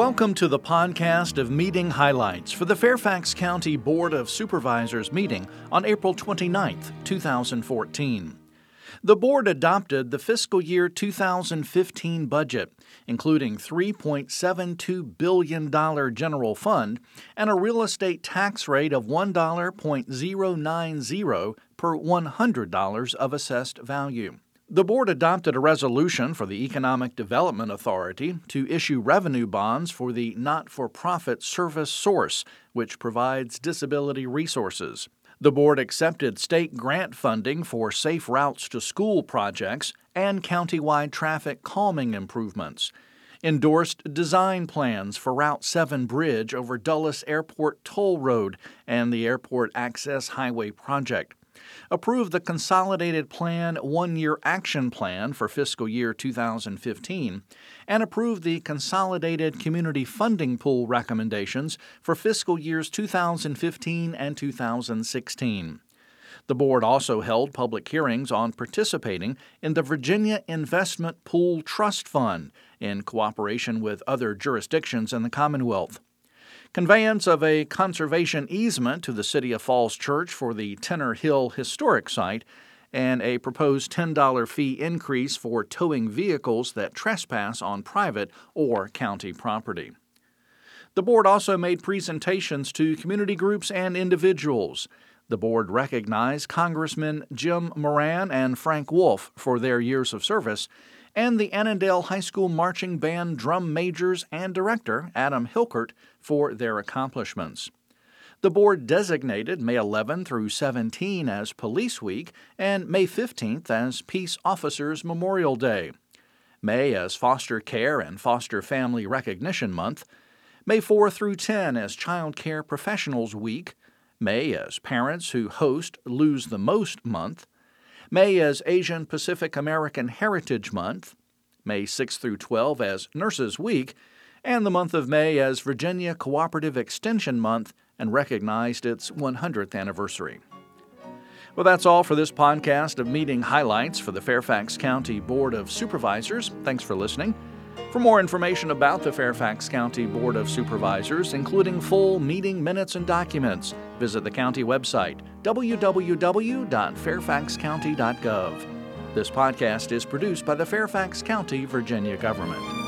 Welcome to the podcast of meeting highlights for the Fairfax County Board of Supervisors meeting on April 29, 2014. The board adopted the fiscal year 2015 budget, including $3.72 billion general fund and a real estate tax rate of $1.090 per $100 of assessed value. The board adopted a resolution for the Economic Development Authority to issue revenue bonds for the not for profit ServiceSource, which provides disability resources. The board accepted state grant funding for safe routes to school projects and countywide traffic calming improvements. Endorsed design plans for Route 7 bridge over Dulles Airport Toll Road and the Airport Access Highway project approve the Consolidated Plan One Year Action Plan for fiscal year 2015, and approved the Consolidated Community Funding Pool recommendations for fiscal years 2015 and 2016. The board also held public hearings on participating in the Virginia Investment Pool Trust Fund in cooperation with other jurisdictions in the Commonwealth. Conveyance of a conservation easement to the City of Falls Church for the Tinner Hill Historic Site, and a proposed $10 fee increase for towing vehicles that trespass on private or county property. The board also made presentations to community groups and individuals. The board recognized Congressmen Jim Moran and Frank Wolf for their years of service and the Annandale High School Marching Band drum majors and director, Adam Hilkert, for their accomplishments. The board designated May 11 through 17 as Police Week and May 15th as Peace Officers Memorial Day, May as Foster Care and Foster Family Recognition Month, May 4 through 10 as Child Care Professionals Week, May as Parents Who Host Lose the Most Month, May as Asian Pacific American Heritage Month, May 6 through 12 as Nurses Week, and the month of May as Virginia Cooperative Extension Month and recognized its 100th anniversary. Well, that's all for this podcast of meeting highlights for the Fairfax County Board of Supervisors. Thanks for listening. For more information about the Fairfax County Board of Supervisors, including full meeting minutes and documents, visit the county website, www.fairfaxcounty.gov. This podcast is produced by the Fairfax County, Virginia government.